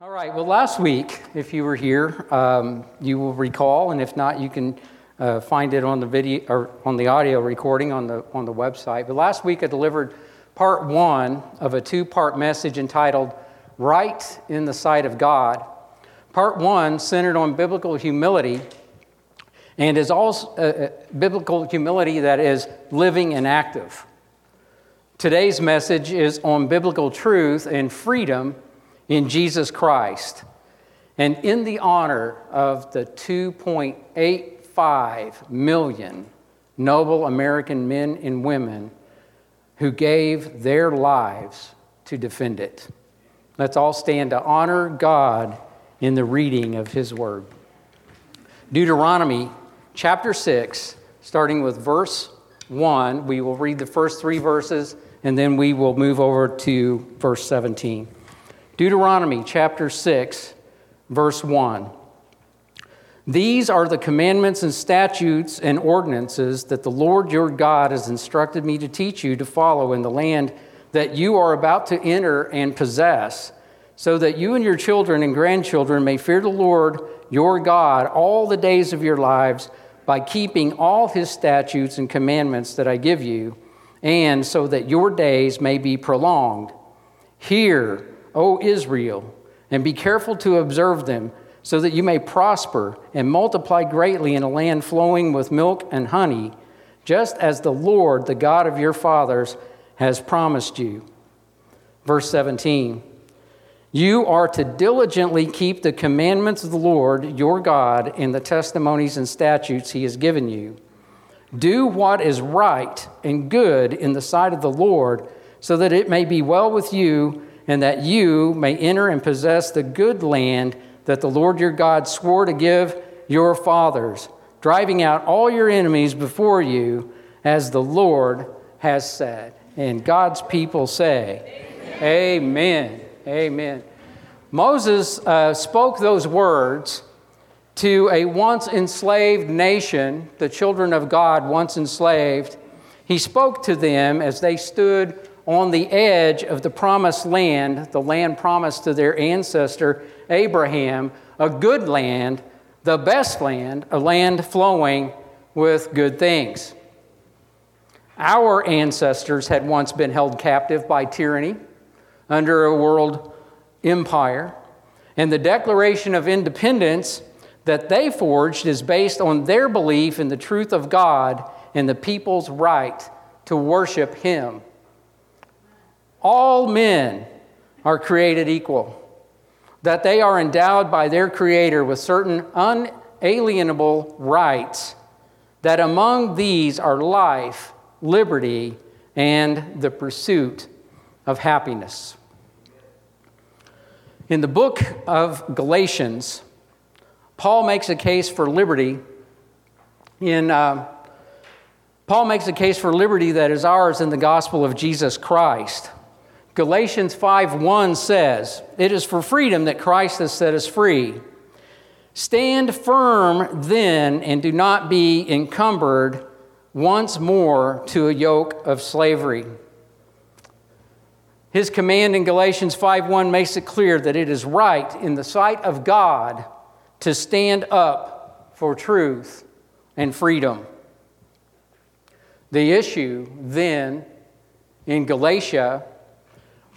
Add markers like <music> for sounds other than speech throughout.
All right, well, last week, if you were here, um, you will recall, and if not, you can uh, find it on the video or on the audio recording on the, on the website. But last week, I delivered part one of a two part message entitled Right in the Sight of God. Part one centered on biblical humility and is also uh, uh biblical humility that is living and active. Today's message is on biblical truth and freedom in Jesus Christ. And in the honor of the 2.85 million noble American men and women who gave their lives to defend it. Let's all stand to honor God in the reading of His Word. Deuteronomy chapter 6, starting with verse 1. We will read the first three verses and then we will move over to verse 17. Deuteronomy chapter 6, verse 1. These are the commandments and statutes and ordinances that the Lord your God has instructed me to teach you to follow in the land that you are about to enter and possess, so that you and your children and grandchildren may fear the Lord your God all the days of your lives by keeping all his statutes and commandments that I give you, and so that your days may be prolonged. Hear, O Israel, and be careful to observe them, so that you may prosper and multiply greatly in a land flowing with milk and honey, just as the Lord, the God of your fathers, has promised you. Verse 17 You are to diligently keep the commandments of the Lord your God and the testimonies and statutes he has given you. Do what is right and good in the sight of the Lord, so that it may be well with you and that you may enter and possess the good land that the Lord your God swore to give your fathers, driving out all your enemies before you, as the Lord has said. And God's people say, Amen. Amen. Amen. Moses uh, spoke those words to a once enslaved nation, the children of God, once enslaved. He spoke to them as they stood on the edge of the promised land, the land promised to their ancestor Abraham, a good land, the best land, a land flowing with good things. Our ancestors had once been held captive by tyranny under a world empire, and the Declaration of Independence that they forged is based on their belief in the truth of God and the people's right to worship Him. All men are created equal, that they are endowed by their Creator with certain unalienable rights, that among these are life, liberty, and the pursuit of happiness. In the book of Galatians, Paul makes a case for liberty in. Uh, Paul makes a case for liberty that is ours in the gospel of Jesus Christ. Galatians 5:1 says, "It is for freedom that Christ has set us free. Stand firm then and do not be encumbered once more to a yoke of slavery." His command in Galatians 5:1 makes it clear that it is right in the sight of God to stand up for truth and freedom. The issue then in Galatia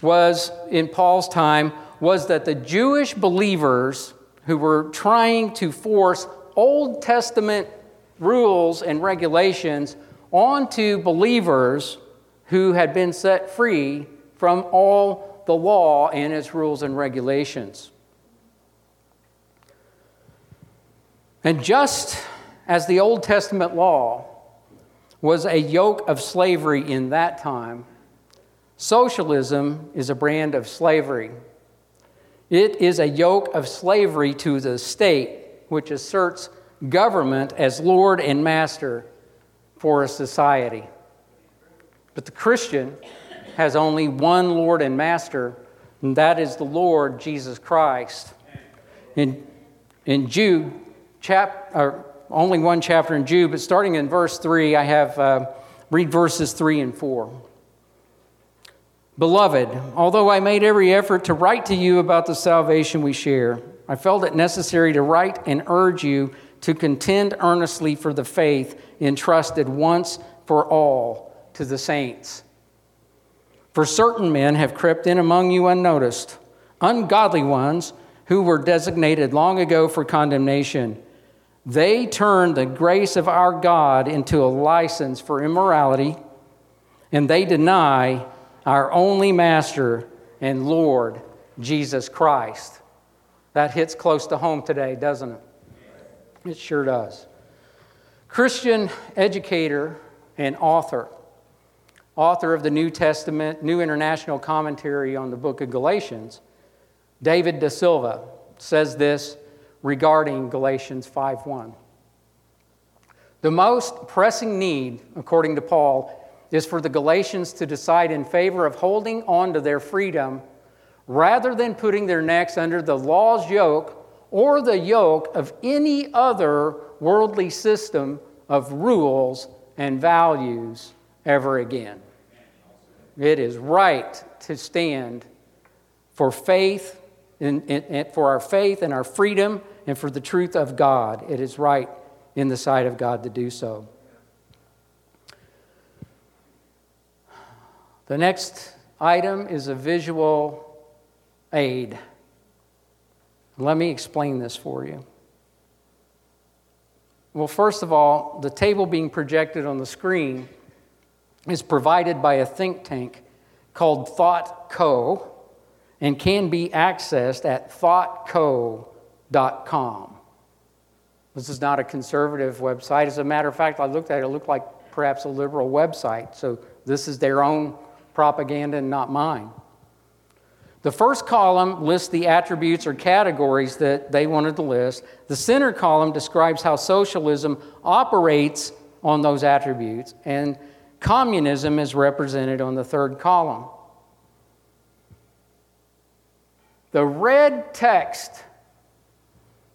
was in Paul's time was that the Jewish believers who were trying to force Old Testament rules and regulations onto believers who had been set free from all the law and its rules and regulations. And just as the Old Testament law was a yoke of slavery in that time, Socialism is a brand of slavery. It is a yoke of slavery to the state, which asserts government as Lord and master for a society. But the Christian has only one Lord and master, and that is the Lord Jesus Christ. In, in Jude, chap, or only one chapter in Jude, but starting in verse 3, I have uh, read verses 3 and 4. Beloved, although I made every effort to write to you about the salvation we share, I felt it necessary to write and urge you to contend earnestly for the faith entrusted once for all to the saints. For certain men have crept in among you unnoticed, ungodly ones who were designated long ago for condemnation. They turned the grace of our God into a license for immorality, and they deny our only Master and Lord, Jesus Christ. That hits close to home today, doesn't it? It sure does. Christian educator and author, author of the New Testament, New International Commentary on the book of Galatians, David deSilva says this regarding Galatians 5:1. The most pressing need, according to Paul, is for the Galatians to decide in favor of holding on to their freedom rather than putting their necks under the law's yoke or the yoke of any other worldly system of rules and values ever again. It is right to stand for faith, in, for our faith and our freedom, and for the truth of God. It is right in the sight of God to do so. The next item is a visual aid. Let me explain this for you. Well, first of all, the table being projected on the screen is provided by a think tank called ThoughtCo. and can be accessed at thoughtco.com. This is not a conservative website. As a matter of fact, I looked at it, it looked like perhaps a liberal website. So this is their own propaganda and not mine. The first column lists the attributes or categories that they wanted to list. The center column describes how socialism operates on those attributes, and communism is represented on the third column. The red text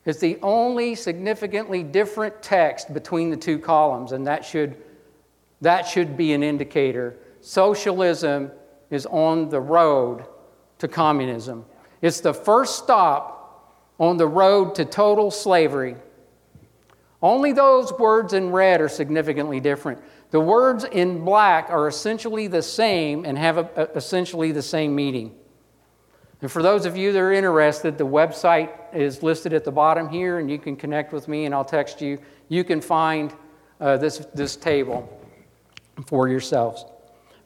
is the only significantly different text between the two columns, and that should, that should be an indicator. Socialism is on the road to communism. It's the first stop on the road to total slavery. Only those words in red are significantly different. The words in black are essentially the same and have a, a, essentially the same meaning. And for those of you that are interested, the website is listed at the bottom here, and you can connect with me and I'll text you. You can find uh, this, this table for yourselves.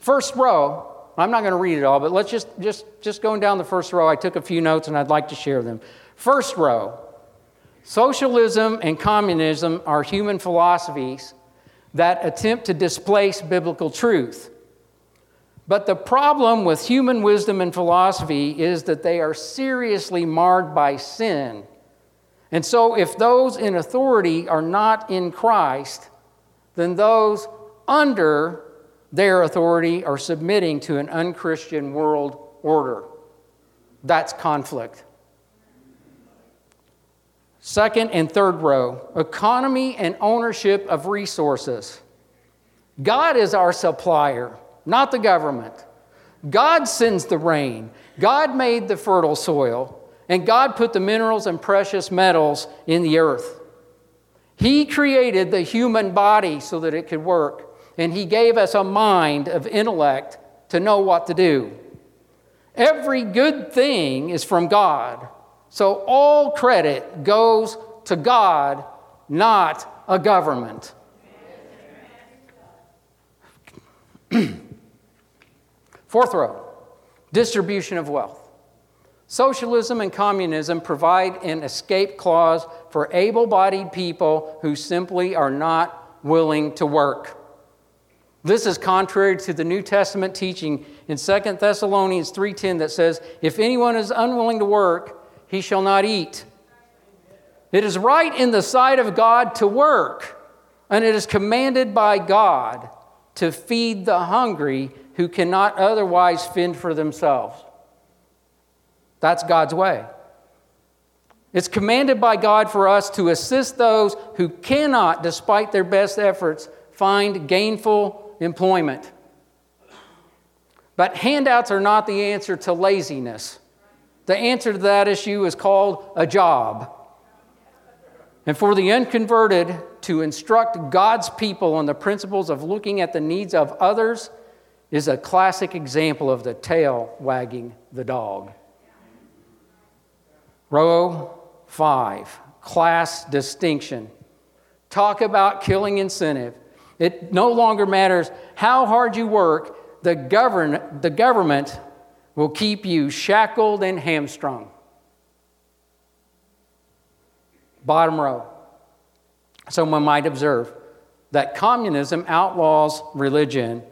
First row I'm not going to read it all, but let's just, just, just going down the first row, I took a few notes and I'd like to share them. First row Socialism and communism are human philosophies that attempt to displace biblical truth. But the problem with human wisdom and philosophy is that they are seriously marred by sin. And so, if those in authority are not in Christ, then those under their authority are submitting to an unchristian world order. That's conflict. Second and third row economy and ownership of resources. God is our supplier, not the government. God sends the rain. God made the fertile soil, and God put the minerals and precious metals in the earth. He created the human body so that it could work and He gave us a mind of intellect to know what to do. Every good thing is from God, so all credit goes to God, not a government. <clears throat> Fourth row distribution of wealth. Socialism and communism provide an escape clause for able bodied people who simply are not willing to work. This is contrary to the New Testament teaching in 2 Thessalonians 3:10 that says, "If anyone is unwilling to work, he shall not eat." It is right in the sight of God to work, and it is commanded by God to feed the hungry who cannot otherwise fend for themselves. That's God's way. It's commanded by God for us to assist those who cannot, despite their best efforts, find gainful employment. But handouts are not the answer to laziness. The answer to that issue is called a job. And for the unconverted to instruct God's people on the principles of looking at the needs of others is a classic example of the tail wagging the dog. Row five, class distinction. Talk about killing incentive. It no longer matters how hard you work, the, govern, the government will keep you shackled and hamstrung. Bottom row. Someone might observe that communism outlaws religion,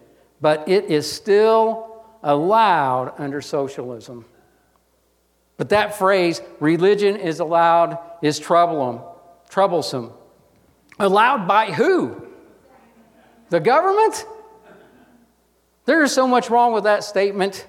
but it is still allowed under socialism. But that phrase, religion is allowed, is troublesome. Allowed by who? The government? There is so much wrong with that statement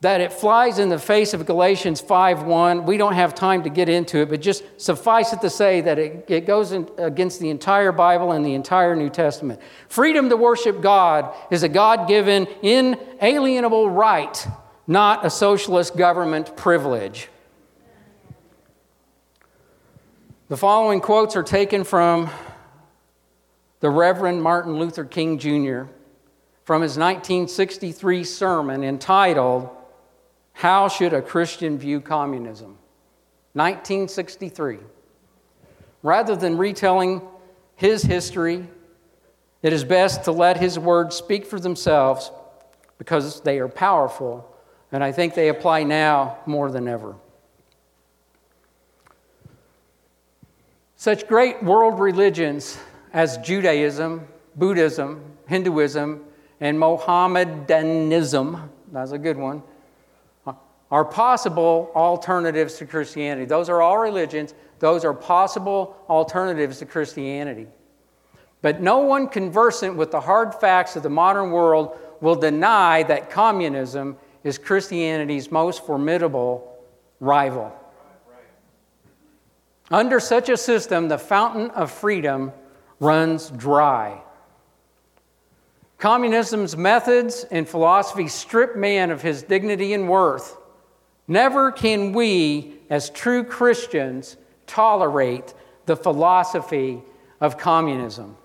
that it flies in the face of Galatians 5:1. We don't have time to get into it, but just suffice it to say that it, it goes in, against the entire Bible and the entire New Testament. Freedom to worship God is a God-given, inalienable right, not a socialist government privilege. The following quotes are taken from the Reverend Martin Luther King Jr. from his 1963 sermon entitled, How Should a Christian View Communism? 1963. Rather than retelling his history, it is best to let his words speak for themselves because they are powerful, and I think they apply now more than ever. Such great world religions as Judaism, Buddhism, Hinduism, and Mohammedanism, that's a good one, are possible alternatives to Christianity. Those are all religions, those are possible alternatives to Christianity. But no one conversant with the hard facts of the modern world will deny that communism is Christianity's most formidable rival. Under such a system, the fountain of freedom runs dry. Communism's methods and philosophy strip man of his dignity and worth. Never can we, as true Christians, tolerate the philosophy of communism.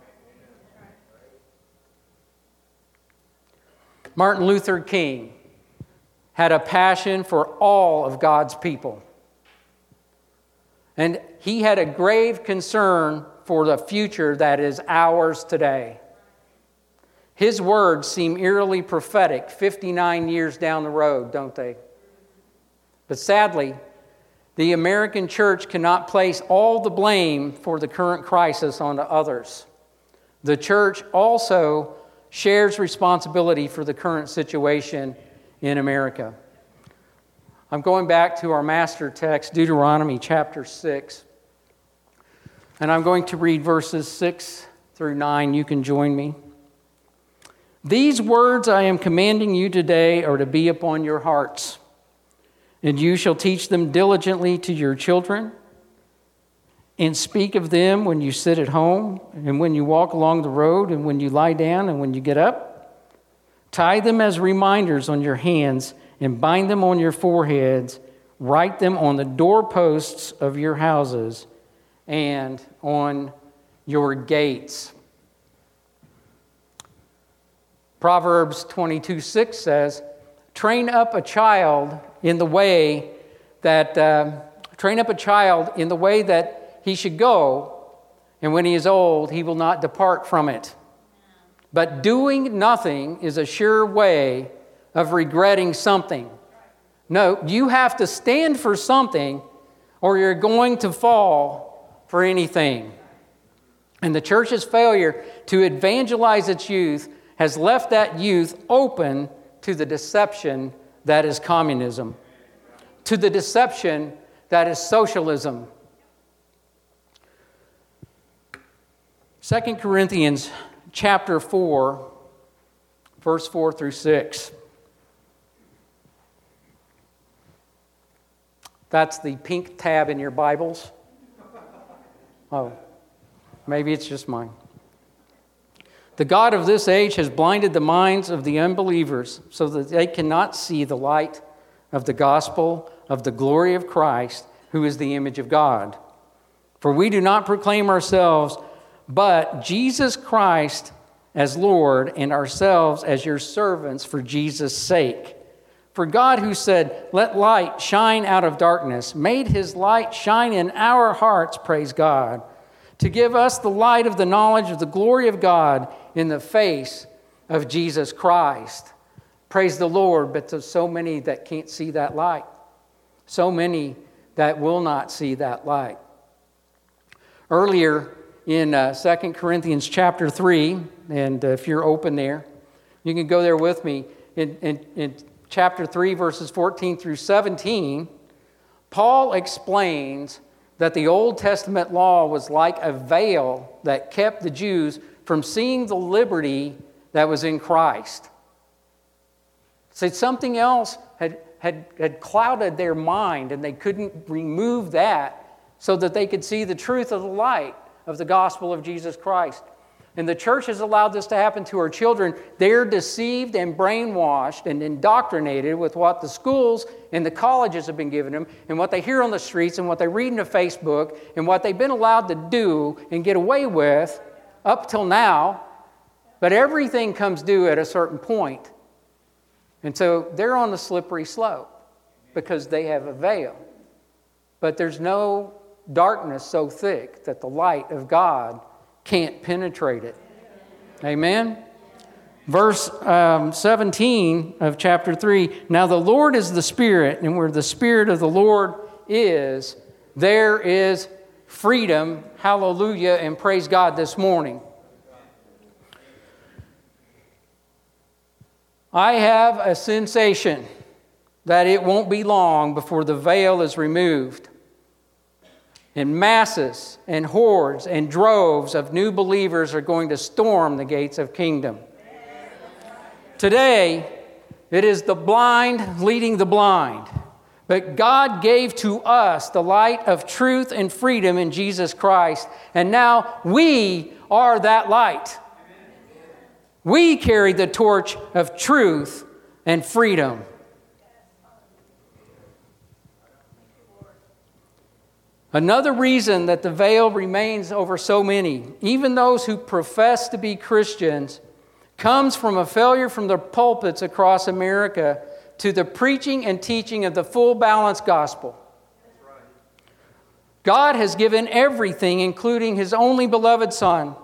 Martin Luther King had a passion for all of God's people. And he had a grave concern for the future that is ours today. His words seem eerily prophetic 59 years down the road, don't they? But sadly, the American church cannot place all the blame for the current crisis onto others. The church also shares responsibility for the current situation in America. I'm going back to our master text, Deuteronomy chapter 6. And I'm going to read verses 6 through 9. You can join me. These words I am commanding you today are to be upon your hearts, and you shall teach them diligently to your children, and speak of them when you sit at home, and when you walk along the road, and when you lie down, and when you get up. Tie them as reminders on your hands, and bind them on your foreheads. Write them on the doorposts of your houses and on your gates. Proverbs 22 6 says, Train up a child in the way that, uh, train up a child in the way that he should go, and when he is old, he will not depart from it. But doing nothing is a sure way of regretting something. No, you have to stand for something, or you're going to fall for anything. And the church's failure to evangelize its youth has left that youth open to the deception that is communism, to the deception that is socialism. 2 Corinthians chapter 4 verse 4 through 6. That's the pink tab in your Bibles. Oh, maybe it's just mine. The God of this age has blinded the minds of the unbelievers so that they cannot see the light of the gospel of the glory of Christ, who is the image of God. For we do not proclaim ourselves, but Jesus Christ as Lord, and ourselves as your servants for Jesus' sake. For God, who said, Let light shine out of darkness, made his light shine in our hearts, praise God, to give us the light of the knowledge of the glory of God in the face of Jesus Christ. Praise the Lord, but there's so many that can't see that light, so many that will not see that light. Earlier in uh, 2 Corinthians chapter 3, and uh, if you're open there, you can go there with me. In, in, in chapter 3, verses 14 through 17, Paul explains that the Old Testament law was like a veil that kept the Jews from seeing the liberty that was in Christ. Said something else had, had, had clouded their mind and they couldn't remove that so that they could see the truth of the light of the gospel of Jesus Christ. And the church has allowed this to happen to our children. They're deceived and brainwashed and indoctrinated with what the schools and the colleges have been giving them, and what they hear on the streets, and what they read in the Facebook, and what they've been allowed to do and get away with up till now. But everything comes due at a certain point. And so they're on the slippery slope because they have a veil. But there's no darkness so thick that the light of God can't penetrate it. Amen? Verse um, 17 of chapter 3 Now the Lord is the Spirit, and where the Spirit of the Lord is, there is freedom. Hallelujah, and praise God this morning. I have a sensation that it won't be long before the veil is removed and masses and hordes and droves of new believers are going to storm the gates of kingdom. Today, it is the blind leading the blind. But God gave to us the light of truth and freedom in Jesus Christ. And now we are that light. We carry the torch of truth and freedom. Another reason that the veil remains over so many, even those who profess to be Christians, comes from a failure from the pulpits across America to the preaching and teaching of the full balanced gospel. God has given everything, including His only beloved Son.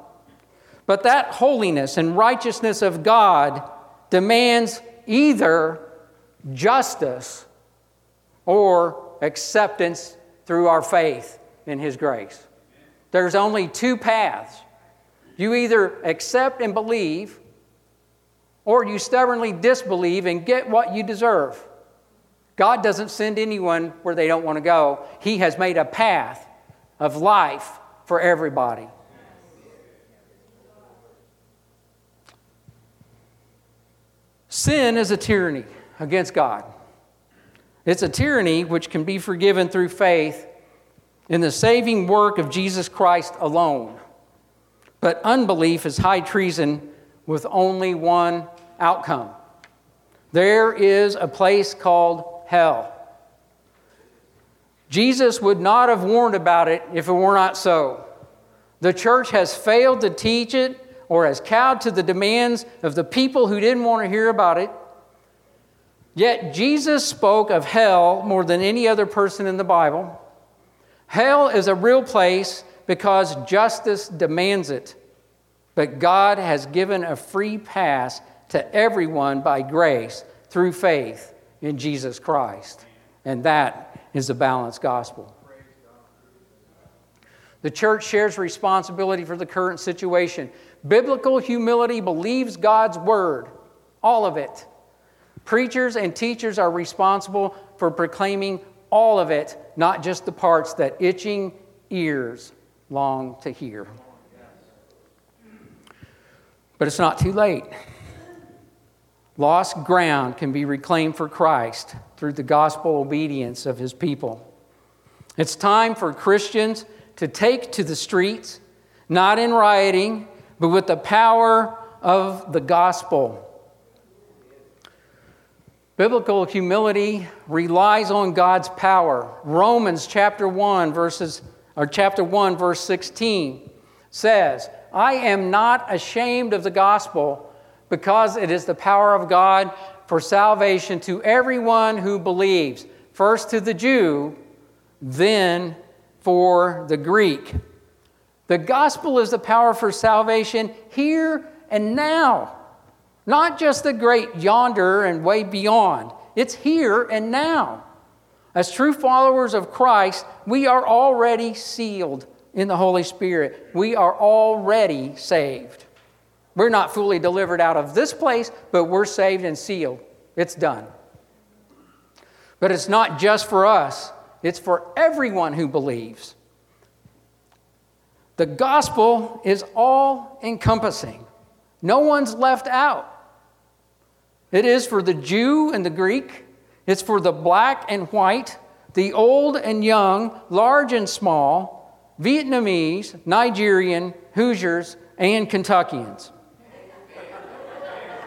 But that holiness and righteousness of God demands either justice or acceptance through our faith in His grace. There's only two paths. You either accept and believe, or you stubbornly disbelieve and get what you deserve. God doesn't send anyone where they don't want to go. He has made a path of life for everybody. Sin is a tyranny against God. It's a tyranny which can be forgiven through faith in the saving work of Jesus Christ alone. But unbelief is high treason with only one outcome. There is a place called hell. Jesus would not have warned about it if it were not so. The church has failed to teach it or has cowed to the demands of the people who didn't want to hear about it. Yet Jesus spoke of hell more than any other person in the Bible. Hell is a real place because justice demands it. But God has given a free pass to everyone by grace through faith in Jesus Christ. And that is the balanced gospel. The church shares responsibility for the current situation. Biblical humility believes God's word, all of it. Preachers and teachers are responsible for proclaiming all of it, not just the parts that itching ears long to hear. But it's not too late. Lost ground can be reclaimed for Christ through the gospel obedience of his people. It's time for Christians to take to the streets, not in rioting, but with the power of the gospel. Biblical humility relies on God's power. Romans chapter 1 verses or chapter 1 verse 16 says, "I am not ashamed of the gospel because it is the power of God for salvation to everyone who believes, first to the Jew, then for the Greek." The gospel is the power for salvation here and now. Not just the great yonder and way beyond, it's here and now. As true followers of Christ, we are already sealed in the Holy Spirit. We are already saved. We're not fully delivered out of this place, but we're saved and sealed. It's done. But it's not just for us, it's for everyone who believes. The gospel is all encompassing, no one's left out. It is for the Jew and the Greek, it's for the black and white, the old and young, large and small, Vietnamese, Nigerian, Hoosiers, and Kentuckians.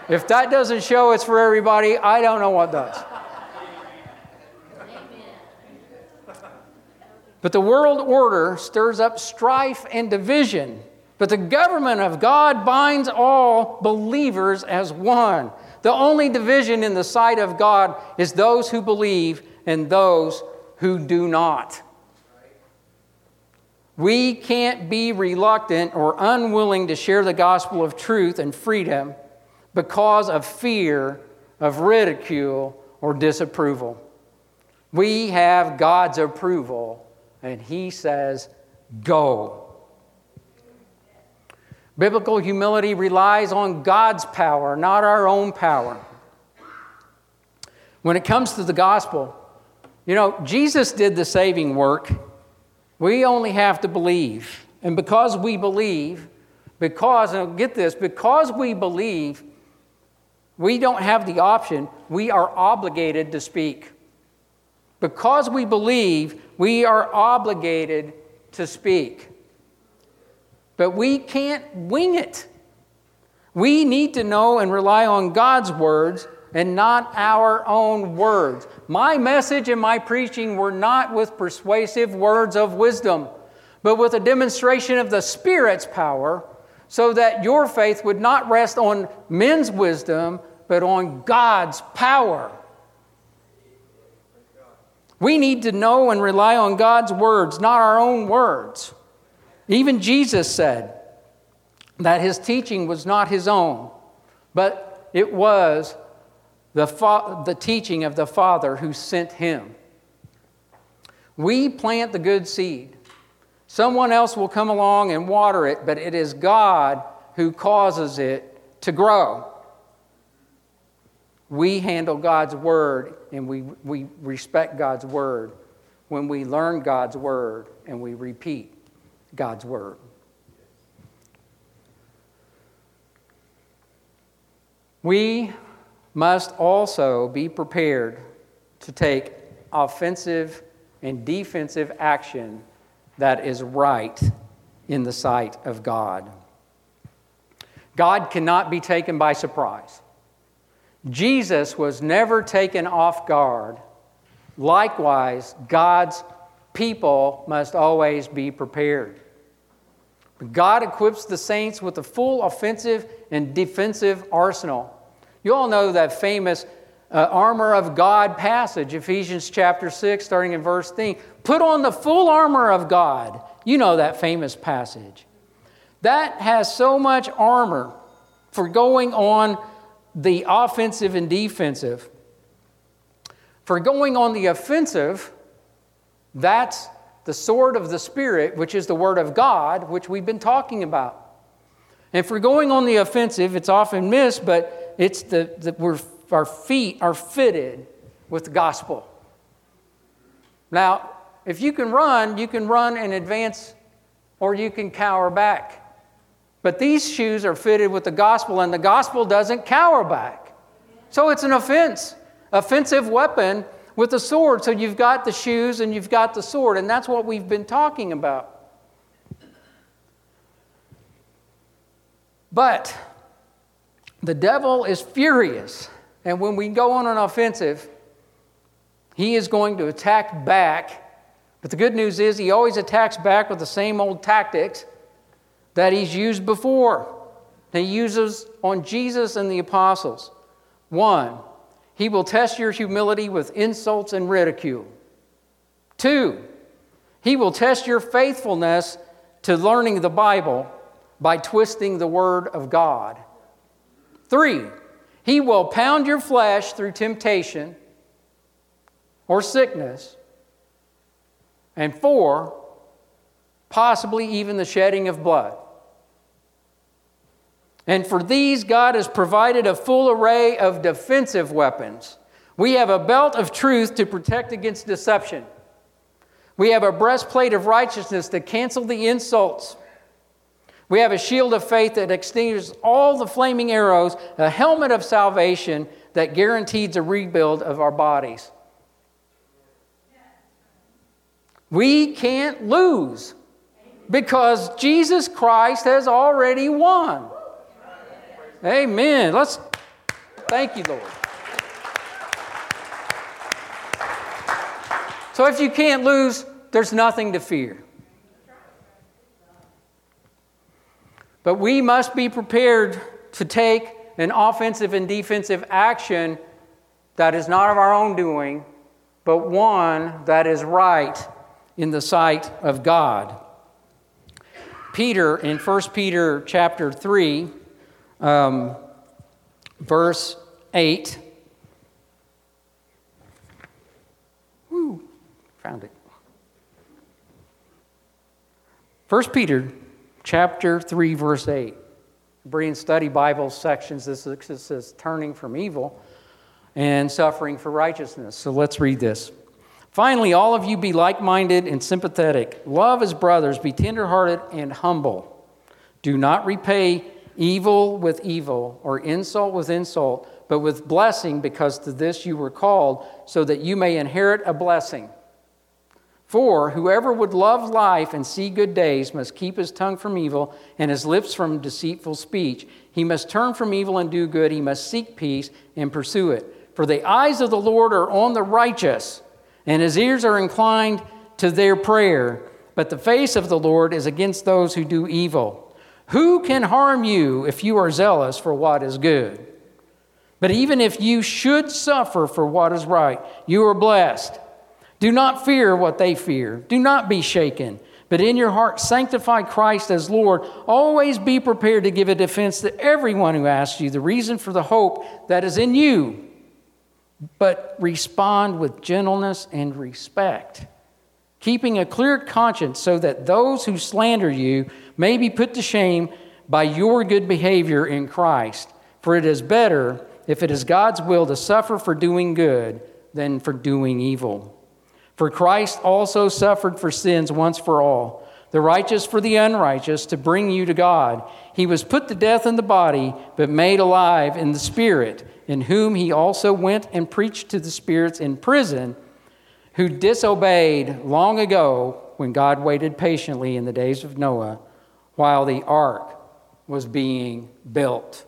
If that doesn't show it's for everybody, I don't know what does. But the world order stirs up strife and division. But the government of God binds all believers as one. The only division in the sight of God is those who believe and those who do not. We can't be reluctant or unwilling to share the gospel of truth and freedom because of fear of ridicule or disapproval. We have God's approval, and He says, Go. Biblical humility relies on God's power, not our own power. When it comes to the gospel, you know, Jesus did the saving work. We only have to believe. And because we believe, because, and get this, because we believe, we don't have the option, we are obligated to speak. Because we believe, we are obligated to speak. But we can't wing it. We need to know and rely on God's words and not our own words. My message and my preaching were not with persuasive words of wisdom, but with a demonstration of the Spirit's power, so that your faith would not rest on men's wisdom, but on God's power. We need to know and rely on God's words, not our own words. Even Jesus said that his teaching was not his own, but it was the, fa- the teaching of the Father who sent him. We plant the good seed. Someone else will come along and water it, but it is God who causes it to grow. We handle God's word and we, we respect God's word when we learn God's word and we repeat God's Word. We must also be prepared to take offensive and defensive action that is right in the sight of God. God cannot be taken by surprise. Jesus was never taken off guard. Likewise, God's people must always be prepared. God equips the saints with a full offensive and defensive arsenal. You all know that famous uh, armor of God passage, Ephesians chapter 6, starting in verse 3. Put on the full armor of God. You know that famous passage. That has so much armor for going on the offensive and defensive. For going on the offensive, that's the sword of the Spirit, which is the Word of God, which we've been talking about. And if we're going on the offensive, it's often missed, but it's the, the we're, our feet are fitted with the gospel. Now, if you can run, you can run in advance or you can cower back. But these shoes are fitted with the gospel, and the gospel doesn't cower back. So it's an offense, offensive weapon with the sword. So you've got the shoes and you've got the sword, and that's what we've been talking about. But the devil is furious. And when we go on an offensive, he is going to attack back. But the good news is, he always attacks back with the same old tactics that he's used before. He uses on Jesus and the apostles. One, he will test your humility with insults and ridicule. Two, he will test your faithfulness to learning the Bible by twisting the Word of God. Three, he will pound your flesh through temptation or sickness. And four, possibly even the shedding of blood. And for these, God has provided a full array of defensive weapons. We have a belt of truth to protect against deception. We have a breastplate of righteousness to cancel the insults. We have a shield of faith that extinguishes all the flaming arrows, a helmet of salvation that guarantees a rebuild of our bodies. We can't lose because Jesus Christ has already won. Amen. Let's thank you, Lord. So if you can't lose, there's nothing to fear. But we must be prepared to take an offensive and defensive action that is not of our own doing, but one that is right in the sight of God. Peter in 1 Peter chapter 3 um, verse 8. Woo, found it. 1 Peter chapter 3, verse 8. Berean study Bible sections. This is turning from evil and suffering for righteousness. So let's read this. Finally, all of you be like minded and sympathetic. Love as brothers, be tenderhearted and humble. Do not repay evil with evil, or insult with insult, but with blessing, because to this you were called, so that you may inherit a blessing. For whoever would love life and see good days must keep his tongue from evil and his lips from deceitful speech. He must turn from evil and do good. He must seek peace and pursue it. For the eyes of the Lord are on the righteous, and his ears are inclined to their prayer. But the face of the Lord is against those who do evil. Who can harm you if you are zealous for what is good? But even if you should suffer for what is right, you are blessed. Do not fear what they fear. Do not be shaken, but in your heart sanctify Christ as Lord. Always be prepared to give a defense to everyone who asks you the reason for the hope that is in you. But respond with gentleness and respect, keeping a clear conscience so that those who slander you may be put to shame by your good behavior in Christ. For it is better, if it is God's will, to suffer for doing good than for doing evil. For Christ also suffered for sins once for all, the righteous for the unrighteous, to bring you to God. He was put to death in the body, but made alive in the spirit, in whom he also went and preached to the spirits in prison who disobeyed long ago when God waited patiently in the days of Noah while the ark was being built.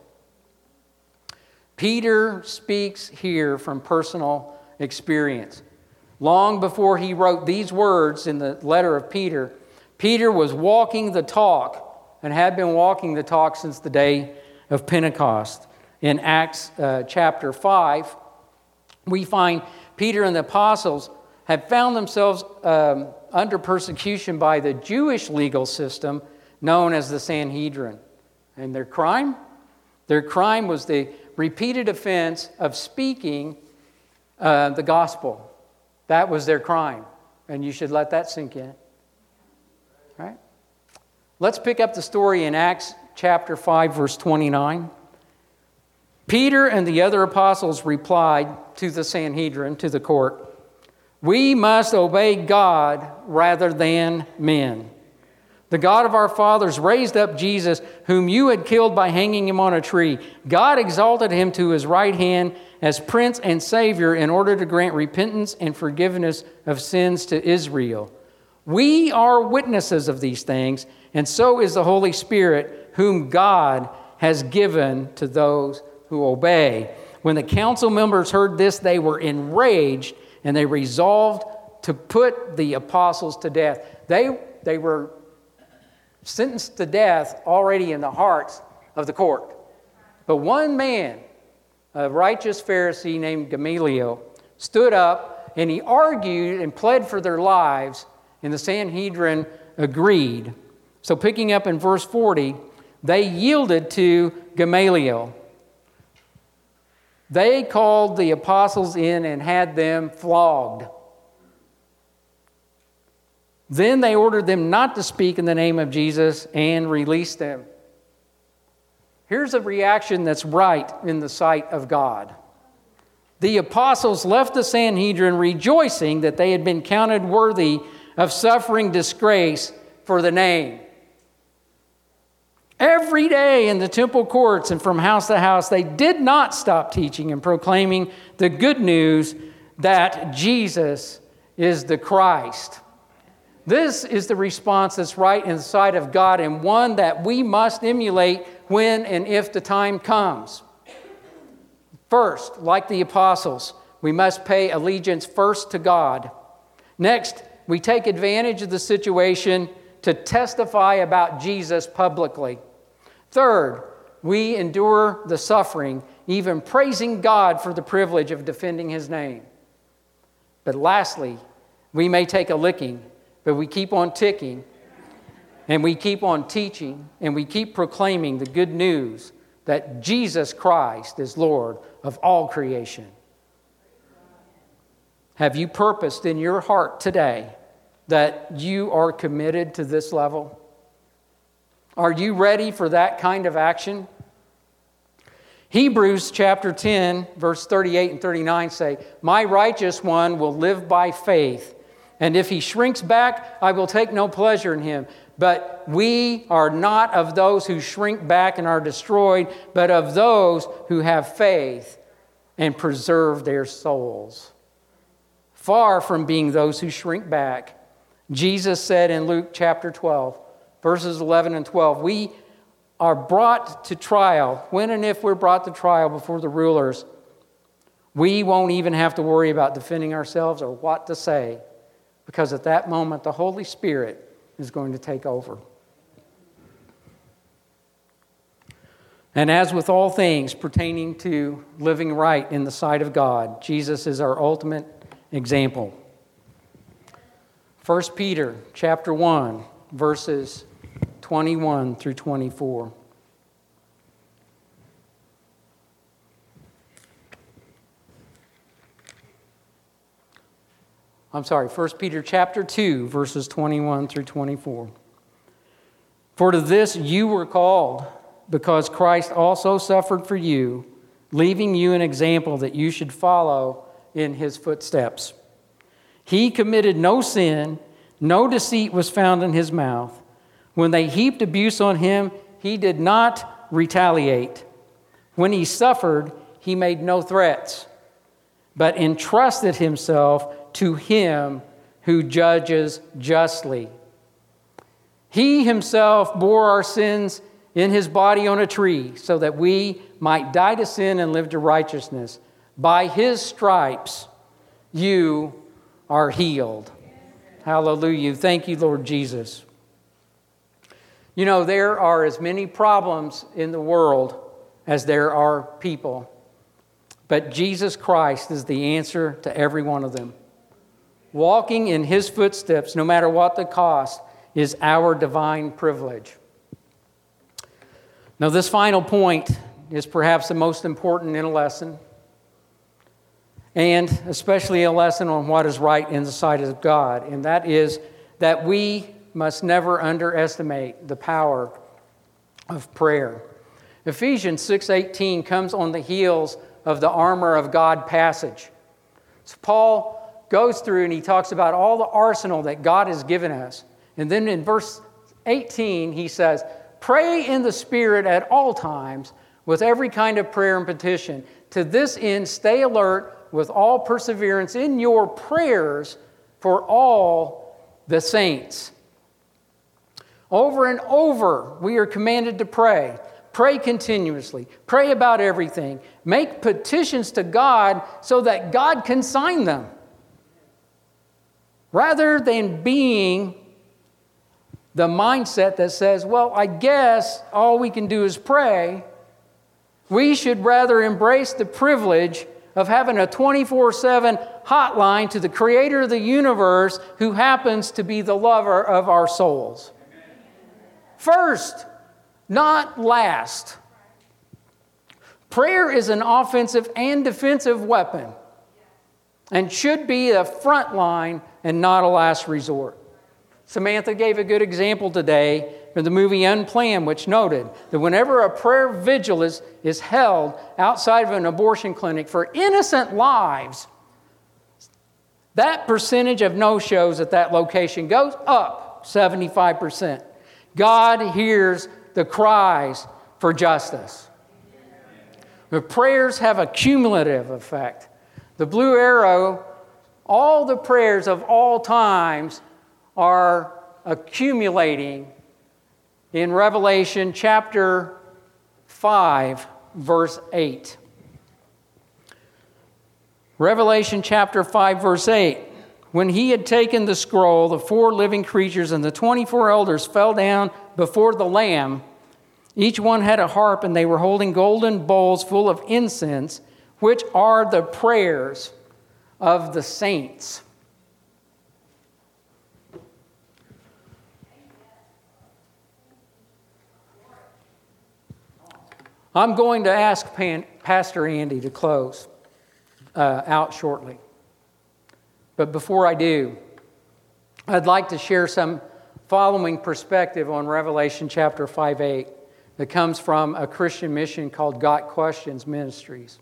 Peter speaks here from personal experience. Long before he wrote these words in the letter of Peter, Peter was walking the talk and had been walking the talk since the day of Pentecost. In Acts uh, chapter 5, we find Peter and the apostles have found themselves um, under persecution by the Jewish legal system known as the Sanhedrin. And their crime? Their crime was the repeated offense of speaking uh, the gospel. That was their crime. And you should let that sink in. Right? Let's pick up the story in Acts chapter 5, verse 29. Peter and the other apostles replied to the Sanhedrin, to the court, We must obey God rather than men. The God of our fathers raised up Jesus, whom you had killed by hanging him on a tree. God exalted him to his right hand as Prince and Savior in order to grant repentance and forgiveness of sins to Israel. We are witnesses of these things, and so is the Holy Spirit, whom God has given to those who obey. When the council members heard this, they were enraged and they resolved to put the apostles to death. They, they were sentenced to death already in the hearts of the court. But one man, a righteous Pharisee named Gamaliel, stood up and he argued and pled for their lives, and the Sanhedrin agreed. So, picking up in verse 40, they yielded to Gamaliel. They called the apostles in and had them flogged. Then they ordered them not to speak in the name of Jesus and released them. Here's a reaction that's right in the sight of God. The apostles left the Sanhedrin rejoicing that they had been counted worthy of suffering disgrace for the name. Every day in the temple courts and from house to house, they did not stop teaching and proclaiming the good news that Jesus is the Christ. This is the response that's right in the sight of God and one that we must emulate when and if the time comes. First, like the apostles, we must pay allegiance first to God. Next, we take advantage of the situation to testify about Jesus publicly. Third, we endure the suffering, even praising God for the privilege of defending his name. But lastly, we may take a licking, but we keep on ticking, and we keep on teaching, and we keep proclaiming the good news that Jesus Christ is Lord of all creation. Have you purposed in your heart today that you are committed to this level? Are you ready for that kind of action? Hebrews chapter 10, verse 38 and 39 say, My righteous one will live by faith, and if he shrinks back, I will take no pleasure in him. But we are not of those who shrink back and are destroyed, but of those who have faith and preserve their souls. Far from being those who shrink back, Jesus said in Luke chapter 12, verses 11 and 12. We are brought to trial. When and if we're brought to trial before the rulers, we won't even have to worry about defending ourselves or what to say, because at that moment, the Holy Spirit is going to take over. And as with all things pertaining to living right in the sight of God, Jesus is our ultimate example. 1 Peter chapter 1 verses 21 through 24. I'm sorry, 1 Peter chapter 2 verses 21 through 24. For to this you were called because Christ also suffered for you, leaving you an example that you should follow in his footsteps. He committed no sin, no deceit was found in his mouth. When they heaped abuse on him, he did not retaliate. When he suffered, he made no threats, but entrusted himself to him who judges justly. He himself bore our sins in his body on a tree so that we might die to sin and live to righteousness. By his stripes, you are healed. Hallelujah. Thank you, Lord Jesus. You know, there are as many problems in the world as there are people, but Jesus Christ is the answer to every one of them. Walking in his footsteps, no matter what the cost, is our divine privilege. Now, this final point is perhaps the most important in a lesson, and especially a lesson on what is right in the sight of God, and that is that we must never underestimate the power of prayer. Ephesians 6:18 comes on the heels of the armor of God passage. So Paul goes through and he talks about all the arsenal that God has given us. And then in verse 18 he says, "Pray in the spirit at all times with every kind of prayer and petition. To this end stay alert with all perseverance in your prayers for all the saints." Over and over, we are commanded to pray. Pray continuously. Pray about everything. Make petitions to God so that God can sign them. Rather than being the mindset that says, well, I guess all we can do is pray, we should rather embrace the privilege of having a 24 7 hotline to the creator of the universe who happens to be the lover of our souls. First, not last. Prayer is an offensive and defensive weapon and should be a front line and not a last resort. Samantha gave a good example today from the movie Unplanned, which noted that whenever a prayer vigil is, is held outside of an abortion clinic for innocent lives, that percentage of no shows at that location goes up 75%. God hears the cries for justice. The prayers have a cumulative effect. The blue arrow, all the prayers of all times are accumulating in Revelation chapter 5, verse 8. Revelation chapter 5, verse 8. When he had taken the scroll, the four living creatures and the 24 elders fell down before the Lamb. Each one had a harp, and they were holding golden bowls full of incense, which are the prayers of the saints. I'm going to ask Pan, Pastor Andy to close uh, out shortly. But before I do, I'd like to share some following perspective on Revelation chapter 5 8 that comes from a Christian mission called Got Questions Ministries.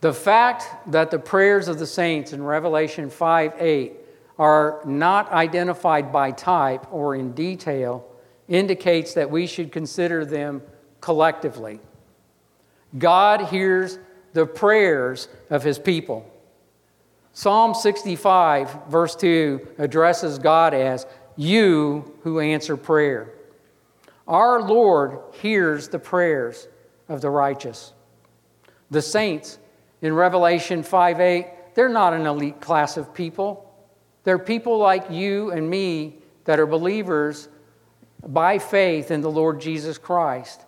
The fact that the prayers of the saints in Revelation 5 8 are not identified by type or in detail indicates that we should consider them collectively. God hears the prayers of his people. Psalm 65, verse 2, addresses God as you who answer prayer. Our Lord hears the prayers of the righteous. The saints in Revelation 5 8, they're not an elite class of people. They're people like you and me that are believers by faith in the Lord Jesus Christ.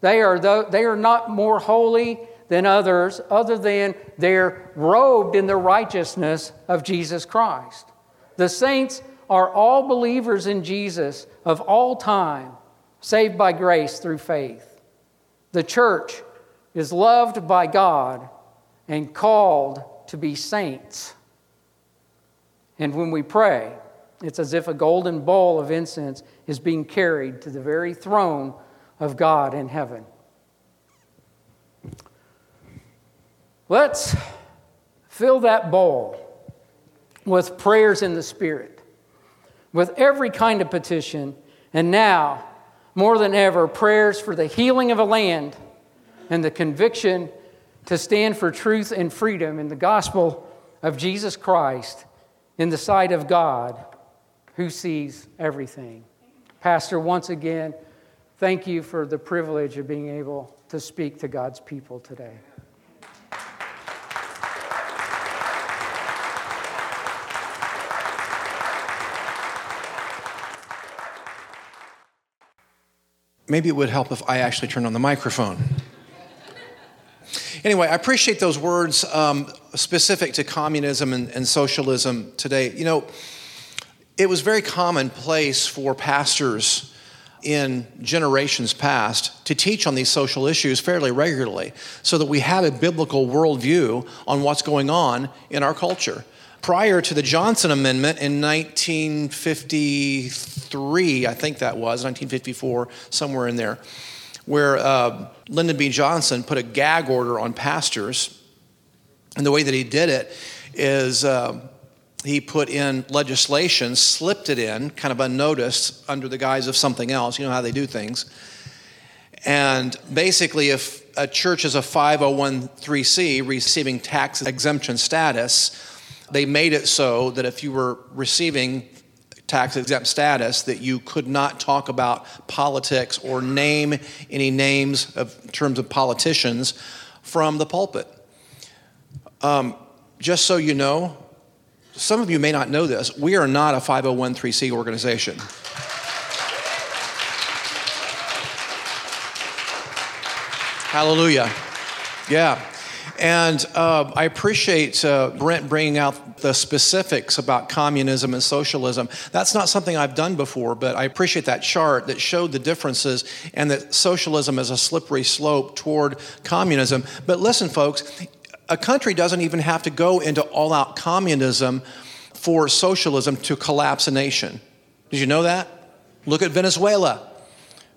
They are, they are not more holy than others, other than they're robed in the righteousness of Jesus Christ. The saints are all believers in Jesus of all time, saved by grace through faith. The church is loved by God and called to be saints. And when we pray, it's as if a golden bowl of incense is being carried to the very throne of God in heaven. Let's fill that bowl with prayers in the Spirit, with every kind of petition, and now, more than ever, prayers for the healing of a land and the conviction to stand for truth and freedom in the gospel of Jesus Christ in the sight of God who sees everything. Pastor, once again, thank you for the privilege of being able to speak to God's people today. maybe it would help if I actually turned on the microphone. Anyway, I appreciate those words um, specific to communism and, and socialism today. You know, it was very commonplace for pastors in generations past to teach on these social issues fairly regularly so that we have a biblical worldview on what's going on in our culture prior to the Johnson Amendment in 1953, I think that was, 1954, somewhere in there, where uh, Lyndon B. Johnson put a gag order on pastors. And the way that he did it is uh, he put in legislation, slipped it in, kind of unnoticed, under the guise of something else. You know how they do things. And basically, if a church is a 501c receiving tax exemption status, they made it so that if you were receiving tax exempt status that you could not talk about politics or name any names of in terms of politicians from the pulpit. Um, just so you know, some of you may not know this, we are not a 501c organization. Hallelujah. Yeah. And uh, I appreciate uh, Brent bringing out the specifics about communism and socialism. That's not something I've done before, but I appreciate that chart that showed the differences and that socialism is a slippery slope toward communism. But listen, folks, a country doesn't even have to go into all out communism for socialism to collapse a nation. Did you know that? Look at Venezuela.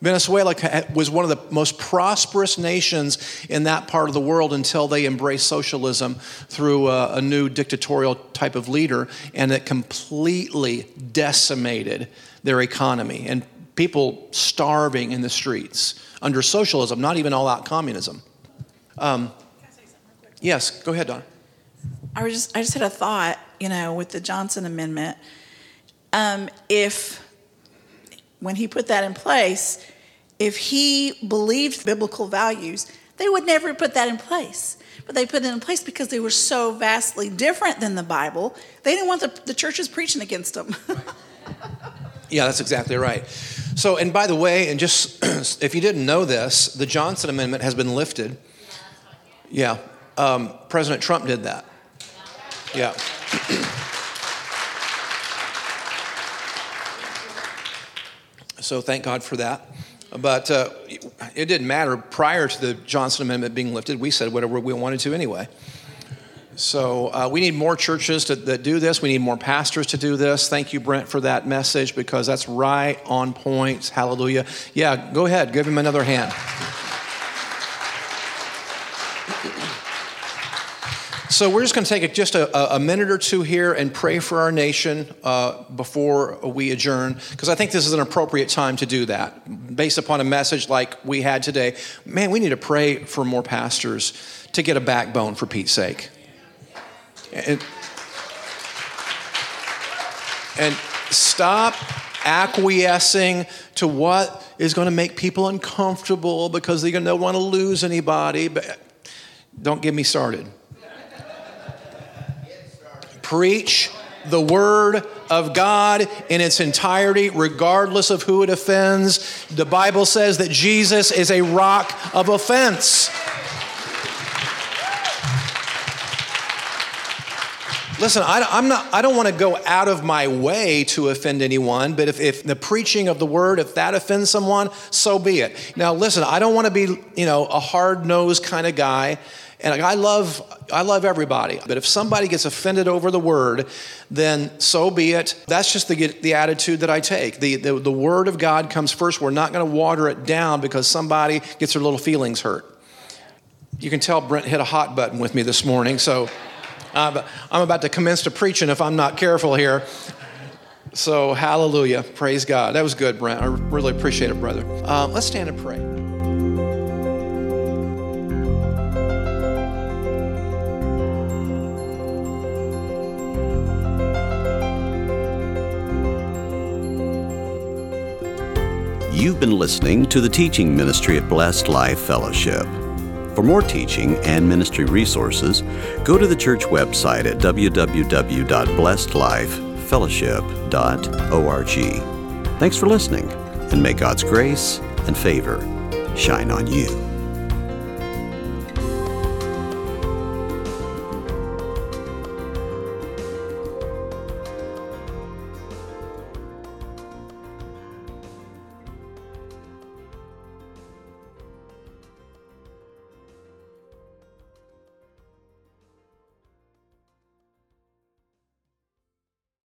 Venezuela was one of the most prosperous nations in that part of the world until they embraced socialism through a, a, new dictatorial type of leader, and it completely decimated their economy and people starving in the streets under socialism, not even all out communism. Um, yes, go ahead, Donna. I was just I just had a thought, you know, with the Johnson Amendment. Um, if when he put that in place, if he believed biblical values, they would never put that in place. But they put it in place because they were so vastly different than the Bible. They didn't want the, the churches preaching against them. <laughs> yeah, that's exactly right. So, and by the way, and just <clears throat> if you didn't know this, the Johnson Amendment has been lifted. Yeah, um, President Trump did that. Yeah. So thank God for that. But uh, it didn't matter. Prior to the Johnson Amendment being lifted, we said whatever we wanted to anyway. So uh, we need more churches to, that do this. We need more pastors to do this. Thank you, Brent, for that message because that's right on point. Hallelujah. Yeah, go ahead. Give him another hand. So we're just going to take just a, a, minute or two here and pray for our nation uh, before we adjourn, because I think this is an appropriate time to do that. Based upon a message like we had today, man, we need to pray for more pastors to get a backbone for Pete's sake. And, and stop acquiescing to what is going to make people uncomfortable because they don't want to lose anybody. But don't get me started. Preach the word of God in its entirety, regardless of who it offends. The Bible says that Jesus is a rock of offense. Listen, I, am not, I don't want to go out of my way to offend anyone, but if, if the preaching of the word, if that offends someone, so be it. Now, listen, I don't want to be, you know, a hard nosed kind of guy. And I love, I love everybody. But if somebody gets offended over the word, then so be it. That's just the, the attitude that I take. The, the, the word of God comes first. We're not going to water it down because somebody gets their little feelings hurt. You can tell Brent hit a hot button with me this morning. So uh, I'm about to commence to preaching if I'm not careful here. So, hallelujah. Praise God. That was good, Brent. I really appreciate it, brother. Uh, let's stand and pray. You've been listening to the teaching ministry at Blessed Life Fellowship. For more teaching and ministry resources, go to the church website at www.blessedlifefellowship.org. Thanks for listening, and may God's grace and favor shine on you.